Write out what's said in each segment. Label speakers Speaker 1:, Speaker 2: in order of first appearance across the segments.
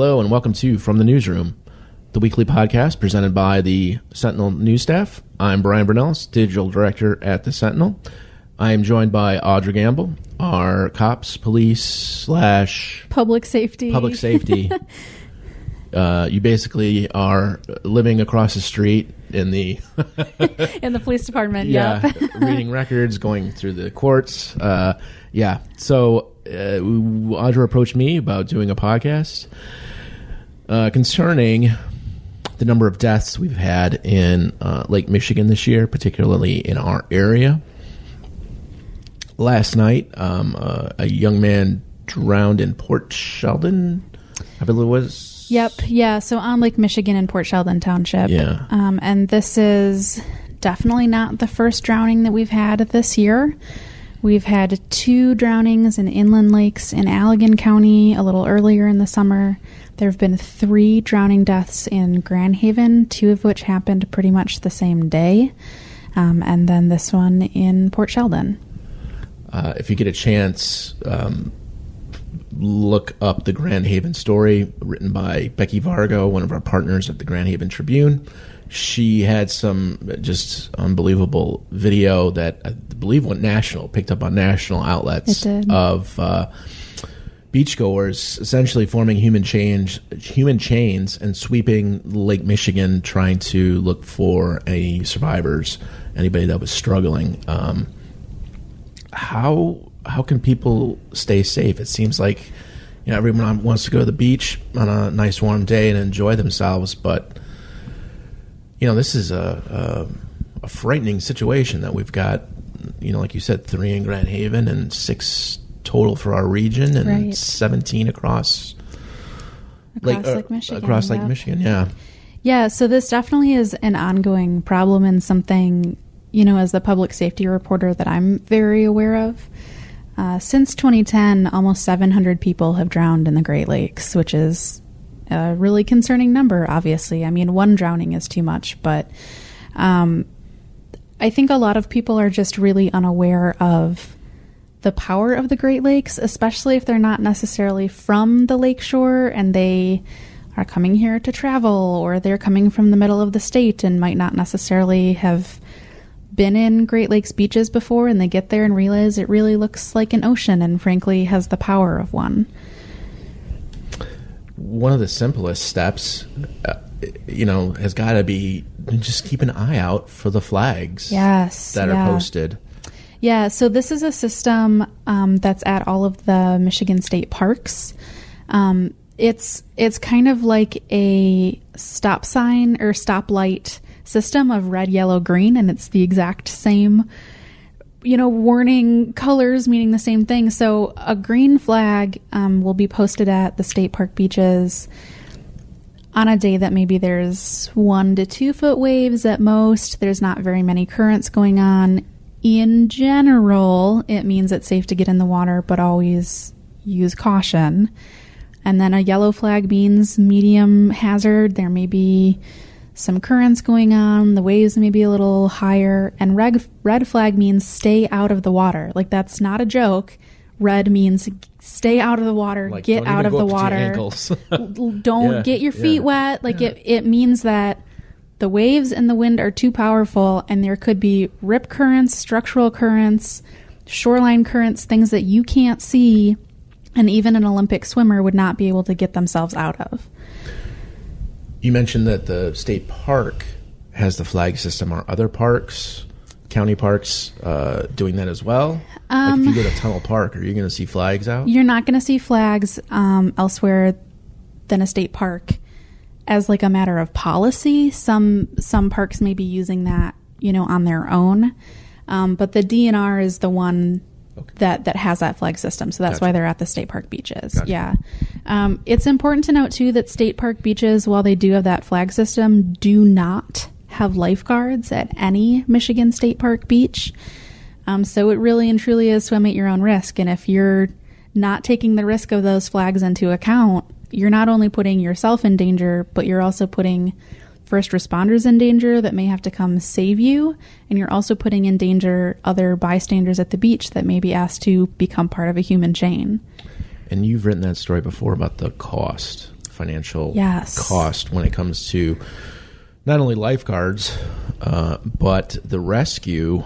Speaker 1: Hello, and welcome to From the Newsroom, the weekly podcast presented by the Sentinel news staff. I'm Brian Vernellis, digital director at the Sentinel. I am joined by Audra Gamble, our cops, police slash
Speaker 2: Public safety.
Speaker 1: public safety. uh, you basically are living across the street in the
Speaker 2: in the police department.
Speaker 1: yeah, reading records, going through the courts. Uh, yeah. So uh, Audra approached me about doing a podcast uh, concerning the number of deaths we've had in uh, Lake Michigan this year, particularly in our area. Last night, um, uh, a young man drowned in Port Sheldon. I believe it was.
Speaker 2: Yep. Yeah. So on Lake Michigan in Port Sheldon Township.
Speaker 1: Yeah.
Speaker 2: Um, and this is definitely not the first drowning that we've had this year. We've had two drownings in inland lakes in Allegan County a little earlier in the summer. There have been three drowning deaths in Grand Haven, two of which happened pretty much the same day. Um, and then this one in Port Sheldon.
Speaker 1: Uh, if you get a chance, um, look up the Grand Haven story written by Becky Vargo, one of our partners at the Grand Haven Tribune. She had some just unbelievable video that I believe went national, picked up on national outlets of uh, beachgoers essentially forming human change, human chains, and sweeping Lake Michigan, trying to look for any survivors, anybody that was struggling. Um, how how can people stay safe? It seems like you know everyone wants to go to the beach on a nice warm day and enjoy themselves, but you know this is a a, a frightening situation that we've got. You know, like you said, three in Grand Haven and six total for our region, and
Speaker 2: Right.
Speaker 1: seventeen across
Speaker 2: Across
Speaker 1: uh,
Speaker 2: Lake Michigan.
Speaker 1: Across Lake
Speaker 2: yep.
Speaker 1: Michigan, yeah.
Speaker 2: Yeah, so this definitely is an ongoing problem and something, you know, as the public safety reporter that I'm very aware of. Uh, since 2010, almost 700 people have drowned in the Great Lakes, which is a really concerning number, obviously. I mean, one drowning is too much, but um, I think a lot of people are just really unaware of the power of the Great Lakes, especially if they're not necessarily from the lakeshore and they are coming here to travel or they're coming from the middle of the state and might not necessarily have been in Great Lakes beaches before and they get there and realize it really looks like an ocean and frankly has the power of one.
Speaker 1: One of the simplest steps, uh, you know, has got to be just keep an eye out for the flags
Speaker 2: Yes.
Speaker 1: that
Speaker 2: yeah.
Speaker 1: are posted.
Speaker 2: Yeah, so this is a system um, that's at all of the Michigan state parks. Um, it's it's kind of like a stop sign or stoplight system of red, yellow, green, and it's the exact same, you know, warning colors meaning the same thing. So a green flag um, will be posted at the state park beaches on a day that maybe there's one to two foot waves at most, there's not very many currents going on. In general, it means it's safe to get in the water, but always use caution. And then a yellow flag means medium hazard. There may be some currents going on, the waves may be a little higher. And red, red flag means stay out of the water. Like, that's not a joke. Red means stay out of the water,
Speaker 1: Like,
Speaker 2: get out of the
Speaker 1: up to your
Speaker 2: water don't
Speaker 1: Yeah,
Speaker 2: get your feet
Speaker 1: yeah,
Speaker 2: wet. Like it, it means that the waves and the wind are too powerful, and there could be rip currents, structural currents, shoreline currents, things that you can't see, and even an Olympic swimmer would not be able to get themselves out of.
Speaker 1: You mentioned that the state park has the flag system. Are other parks, county parks, uh, doing that as well? like if you go to Tunnel Park, are you going to see flags out?
Speaker 2: You're not going to see flags um, elsewhere than a state park as like a matter of policy. Some some parks may be using that, you know, on their own, um, but the DNR is the one that that has that flag system. So that's
Speaker 1: Gotcha.
Speaker 2: why they're at the state park beaches.
Speaker 1: Gotcha.
Speaker 2: Yeah, um, it's important to note too that state park beaches, while they do have that flag system, do not have lifeguards at any Michigan state park beach. Um, so it really and truly is swim at your own risk. And if you're not taking the risk of those flags into account, you're not only putting yourself in danger, but you're also putting first responders in danger that may have to come save you. And you're also putting in danger other bystanders at the beach that may be asked to become part of a human chain.
Speaker 1: And you've written that story before about the cost financial
Speaker 2: Yes.
Speaker 1: cost when it comes to not only lifeguards, uh, but the rescue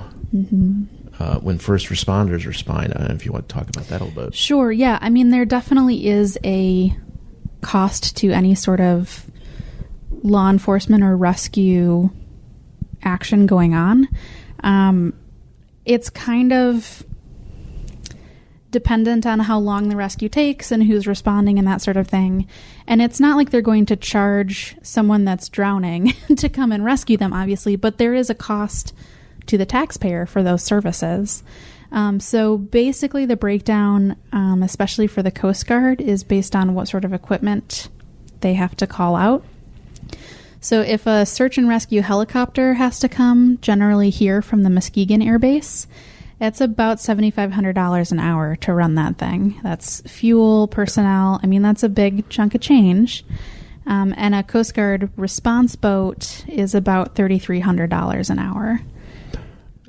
Speaker 1: uh, when first responders respond. I don't know if you want to talk about that a little bit.
Speaker 2: Sure, yeah. I mean, there definitely is a cost to any sort of law enforcement or rescue action going on. Um, it's kind of dependent on how long the rescue takes and who's responding and that sort of thing. And it's not like they're going to charge someone that's drowning to come and rescue them, obviously, but there is a cost to the taxpayer for those services. Um, so basically, the breakdown, um, especially for the Coast Guard, is based on what sort of equipment they have to call out. So if a search and rescue helicopter has to come, generally here from the Muskegon Air Base, it's about $7,500 an hour to run that thing. That's fuel, personnel. I mean, that's a big chunk of change. Um, and a Coast Guard response boat is about $3,300 an hour.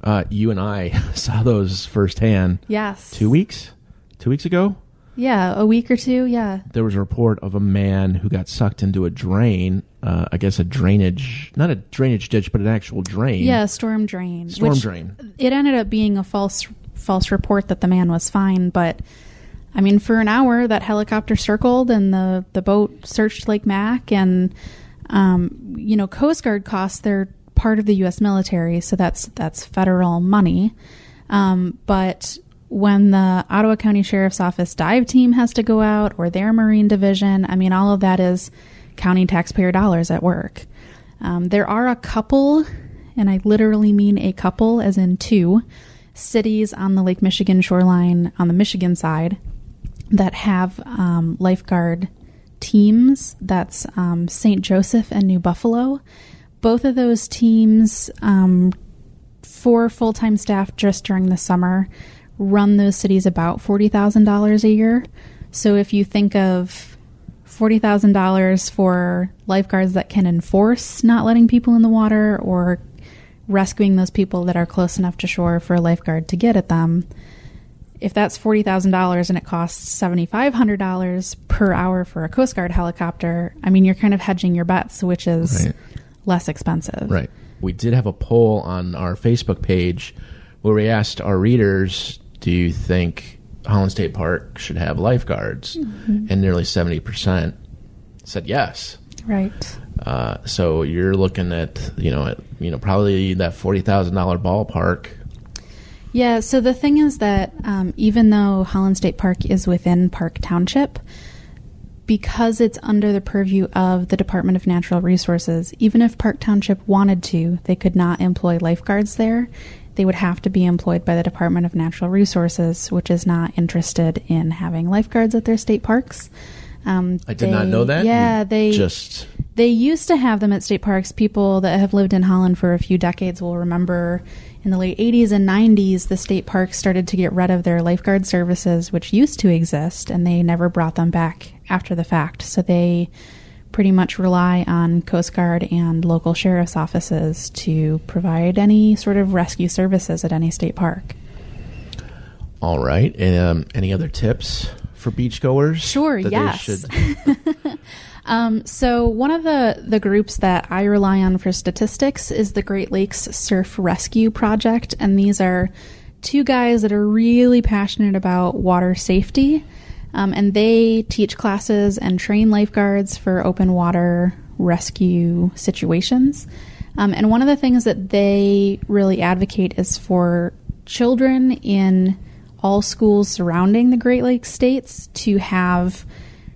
Speaker 1: Uh, you and I saw those firsthand
Speaker 2: Yes.
Speaker 1: two weeks, two weeks ago.
Speaker 2: Yeah, a week or two. Yeah.
Speaker 1: There was a report of a man who got sucked into a drain. Uh, I guess a drainage, not a drainage ditch, but an actual drain.
Speaker 2: Yeah, storm drain.
Speaker 1: storm
Speaker 2: which
Speaker 1: drain.
Speaker 2: It ended up being a false false report that the man was fine, but I mean, for an hour that helicopter circled and the the boat searched Lake Mac, and um, you know, Coast Guard costs they're part of the U.S. military, so that's that's federal money. Um, but when the Ottawa County Sheriff's Office dive team has to go out, or their Marine Division, I mean, all of that is county taxpayer dollars at work. Um, there are a couple, and I literally mean a couple, as in two, cities on the Lake Michigan shoreline on the Michigan side that have um, lifeguard teams. That's um, St. Joseph and New Buffalo. Both of those teams, um, for full time staff just during the summer, run those cities about $40,000 a year. So if you think of $40,000 for lifeguards that can enforce not letting people in the water or rescuing those people that are close enough to shore for a lifeguard to get at them, if that's $40,000 and it costs $7,500 per hour for a Coast Guard helicopter, I mean, you're kind of hedging your bets, which is
Speaker 1: Right.
Speaker 2: less expensive.
Speaker 1: Right. We did have a poll on our Facebook page where we asked our readers, "Do you think Holland State Park should have lifeguards?"
Speaker 2: Mm-hmm.
Speaker 1: And nearly seventy percent said yes.
Speaker 2: Right.
Speaker 1: Uh, so you're looking at you know at, you know probably that forty thousand dollar ballpark.
Speaker 2: Yeah, so the thing is that um, even though Holland State Park is within Park Township, because it's under the purview of the Department of Natural Resources, even if Park Township wanted to, they could not employ lifeguards there. They would have to be employed by the Department of Natural Resources, which is not interested in having lifeguards at their state parks. Um,
Speaker 1: I did not know that.
Speaker 2: Yeah,
Speaker 1: You
Speaker 2: they
Speaker 1: just
Speaker 2: they used to have them at state parks. People that have lived in Holland for a few decades will remember in the late 80s and 90s, the state parks started to get rid of their lifeguard services, which used to exist, and they never brought them back after the fact. So they pretty much rely on Coast Guard and local sheriff's offices to provide any sort of rescue services at any state park.
Speaker 1: all right. Um, any other tips for beachgoers?
Speaker 2: Sure, yes.
Speaker 1: should-
Speaker 2: Um, so one of the the groups that I rely on for statistics is the Great Lakes Surf Rescue Project, and these are two guys that are really passionate about water safety, um, and they teach classes and train lifeguards for open water rescue situations. Um, and one of the things that they really advocate is for children in all schools surrounding the Great Lakes states to have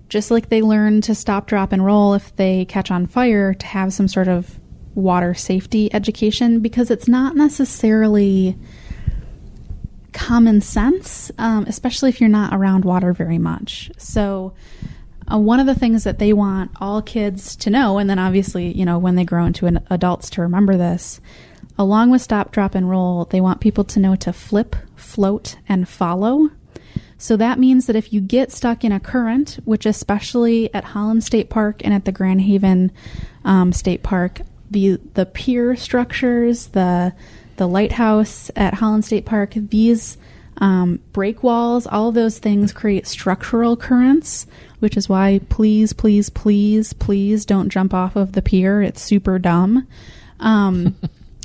Speaker 2: just like they learn to stop, drop, and roll if they catch on fire, to have some sort of water safety education because it's not necessarily common sense, um, especially if you're not around water very much. So, uh, one of the things that they want all kids to know, and then obviously, you know, when they grow into an adults to remember this, along with stop, drop, and roll, they want people to know to flip, float, and follow. So that means that if you get stuck in a current, which especially at Holland State Park and at the Grand Haven um, State Park, the the pier structures, the the lighthouse at Holland State Park, these Um, break walls, all of those things create structural currents, which is why please, please, please, please don't jump off of the pier. It's super dumb. Um,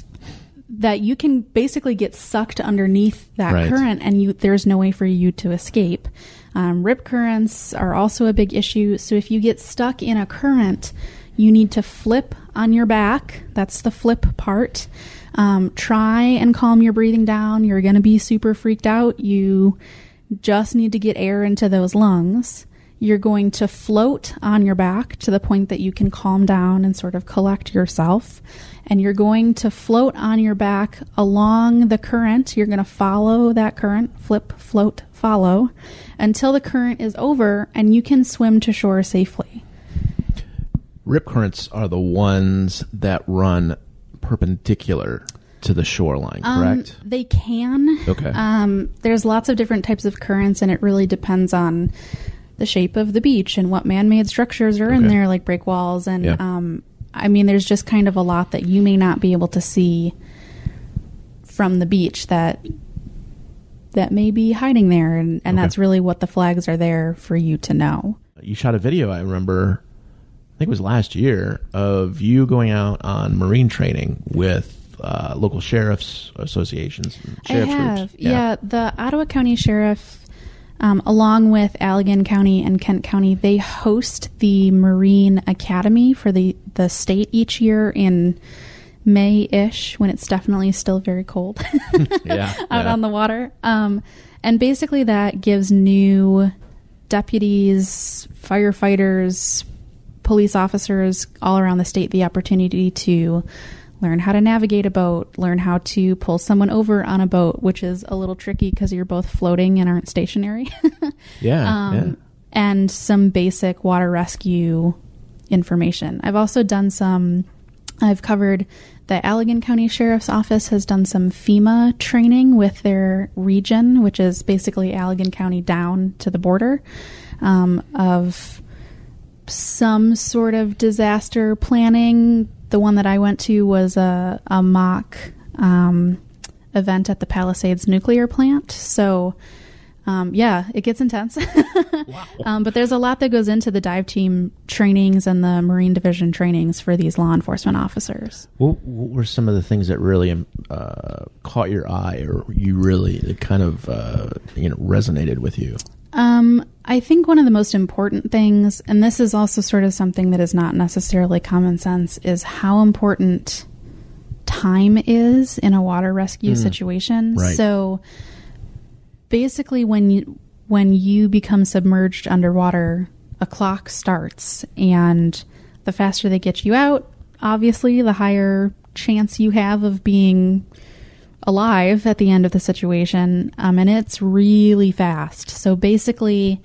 Speaker 2: that you can basically get sucked underneath that
Speaker 1: Right.
Speaker 2: current and you there's no way for you to escape. Um, rip currents are also a big issue. So if you get stuck in a current, you need to flip on your back. That's the flip part. Um, try and calm your breathing down. You're going to be super freaked out. You just need to get air into those lungs. You're going to float on your back to the point that you can calm down and sort of collect yourself. And you're going to float on your back along the current. You're going to follow that current, flip, float, follow, until the current is over and you can swim to shore safely.
Speaker 1: Rip currents are the ones that run perpendicular to the shoreline, correct?
Speaker 2: Um, they can.
Speaker 1: Okay.
Speaker 2: Um, there's lots of different types of currents, and it really depends on the shape of the beach and what man-made structures are in there, like break walls. And
Speaker 1: Yeah.
Speaker 2: um, I mean, there's just kind of a lot that you may not be able to see from the beach that that may be hiding there, and, and
Speaker 1: Okay.
Speaker 2: that's really what the flags are there for you to know.
Speaker 1: you shot a video, I remember, I think it was last year, of you going out on marine training with uh, local sheriffs associations, sheriff's
Speaker 2: I have.
Speaker 1: groups.
Speaker 2: Yeah. the Ottawa County Sheriff, um, along with Allegan County and Kent County, they host the Marine Academy for the, the state each year in May ish when it's definitely still very cold
Speaker 1: yeah,
Speaker 2: out
Speaker 1: yeah.
Speaker 2: on the water. Um, and basically, that gives new deputies, firefighters, police officers all around the state the opportunity to learn how to navigate a boat, learn how to pull someone over on a boat, which is a little tricky because you're both floating and aren't stationary.
Speaker 1: yeah,
Speaker 2: um,
Speaker 1: yeah.
Speaker 2: and some basic water rescue information. I've also done some, I've covered the Allegan County Sheriff's Office has done some FEMA training with their region, which is basically Allegan County down to the border um, of some sort of disaster planning. The one that I went to was a, a mock um, event at the Palisades nuclear plant. So, um, yeah, it gets intense. um, but there's a lot that goes into the dive team trainings and the Marine Division trainings for these law enforcement officers.
Speaker 1: What, what were some of the things that really uh, caught your eye, or you really kind of uh, you know resonated with you?
Speaker 2: Um, I think one of the most important things, and this is also sort of something that is not necessarily common sense, is how important time is in a water rescue situation.
Speaker 1: right.
Speaker 2: So basically when you when you become submerged underwater, a clock starts and the faster they get you out, obviously the higher chance you have of being alive at the end of the situation. Um, and it's really fast. So basically,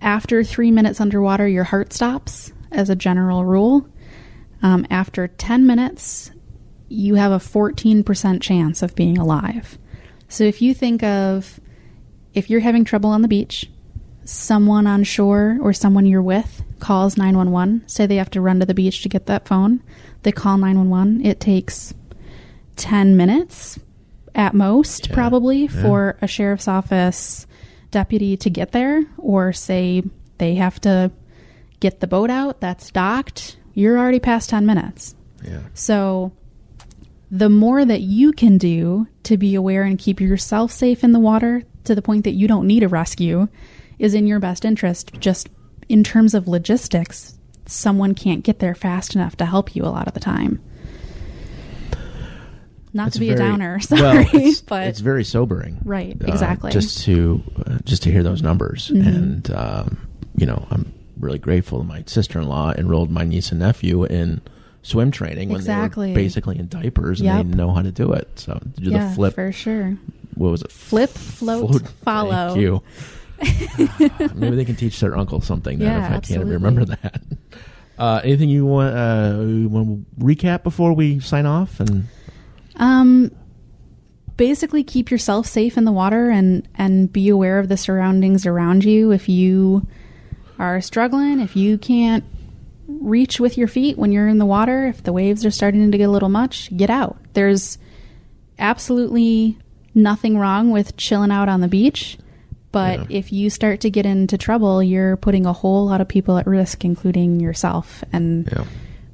Speaker 2: after three minutes underwater, your heart stops as a general rule. Um, after 10 minutes, you have a 14% chance of being alive. So if you think of if you're having trouble on the beach, someone on shore or someone you're with calls 911, say they have to run to the beach to get that phone, they call 911. It takes 10 minutes at most,
Speaker 1: Yeah,
Speaker 2: probably,
Speaker 1: yeah.
Speaker 2: for a sheriff's office deputy to get there, or say they have to get the boat out that's docked. You're already past 10 minutes.
Speaker 1: Yeah,
Speaker 2: So, the more that you can do to be aware and keep yourself safe in the water to the point that you don't need a rescue is in your best interest. Just in terms of logistics, someone can't get there fast enough to help you a lot of the time. Not
Speaker 1: It's
Speaker 2: to be
Speaker 1: very-
Speaker 2: a downer,
Speaker 1: well,
Speaker 2: sorry,
Speaker 1: it's,
Speaker 2: but
Speaker 1: it's very sobering.
Speaker 2: Right,
Speaker 1: uh,
Speaker 2: exactly.
Speaker 1: just to uh, just to hear those numbers,
Speaker 2: Mhm.
Speaker 1: and um, you know, I'm really grateful. That my sister-in-law enrolled my niece and nephew in swim training when
Speaker 2: Exactly.
Speaker 1: they were basically in diapers and
Speaker 2: Yep.
Speaker 1: they didn't know how to do it. So to do
Speaker 2: yeah,
Speaker 1: the flip,
Speaker 2: for sure.
Speaker 1: what was it?
Speaker 2: Flip, float, follow.
Speaker 1: Thank you. Maybe they can teach their uncle something then
Speaker 2: Yeah,
Speaker 1: if I
Speaker 2: absolutely.
Speaker 1: can't remember that. Uh, anything you want, uh, you want to recap before we sign off? And
Speaker 2: Um, basically, keep yourself safe in the water and and be aware of the surroundings around you. If you are struggling, if you can't reach with your feet when you're in the water, if the waves are starting to get a little much, get out. There's absolutely nothing wrong with chilling out on the beach. But
Speaker 1: Yeah.
Speaker 2: if you start to get into trouble, you're putting a whole lot of people at risk, including yourself. And
Speaker 1: Yeah.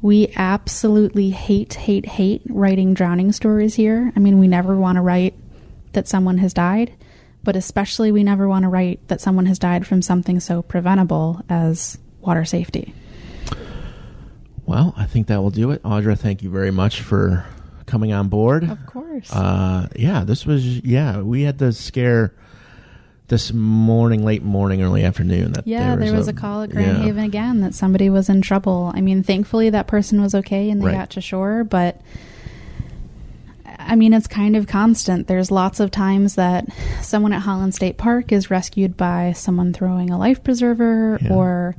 Speaker 2: We absolutely hate, hate, hate writing drowning stories here. I mean, we never want to write that someone has died, but especially we never want to write that someone has died from something so preventable as water safety.
Speaker 1: Well, I think that will do it. Audra, thank you very much for coming on board.
Speaker 2: Of course.
Speaker 1: Uh, yeah, this was yeah. We had the scare this morning, late morning, early afternoon. That
Speaker 2: yeah, there was a, call at Grand
Speaker 1: yeah.
Speaker 2: Haven again that somebody was in trouble. I mean, thankfully that person was okay and they
Speaker 1: Right.
Speaker 2: got to shore, but I mean, it's kind of constant. There's lots of times that someone at Holland State Park is rescued by someone throwing a life preserver,
Speaker 1: Yeah.
Speaker 2: or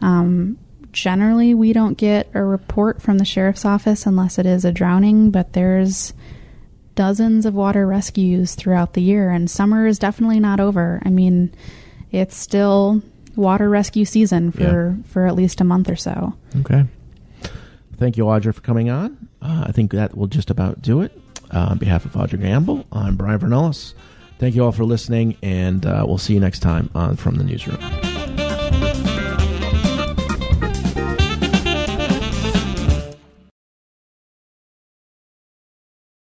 Speaker 2: um, generally we don't get a report from the sheriff's office unless it is a drowning, but there's dozens of water rescues throughout the year, and summer is definitely not over. I mean, it's still water rescue season for, for at least a month or so.
Speaker 1: Okay. Thank you, Audra, for coming on. Uh, I think that will just about do it. Uh, on behalf of Audra Gamble, I'm Brian Vernellis. Thank you all for listening, and uh, we'll see you next time on From the Newsroom.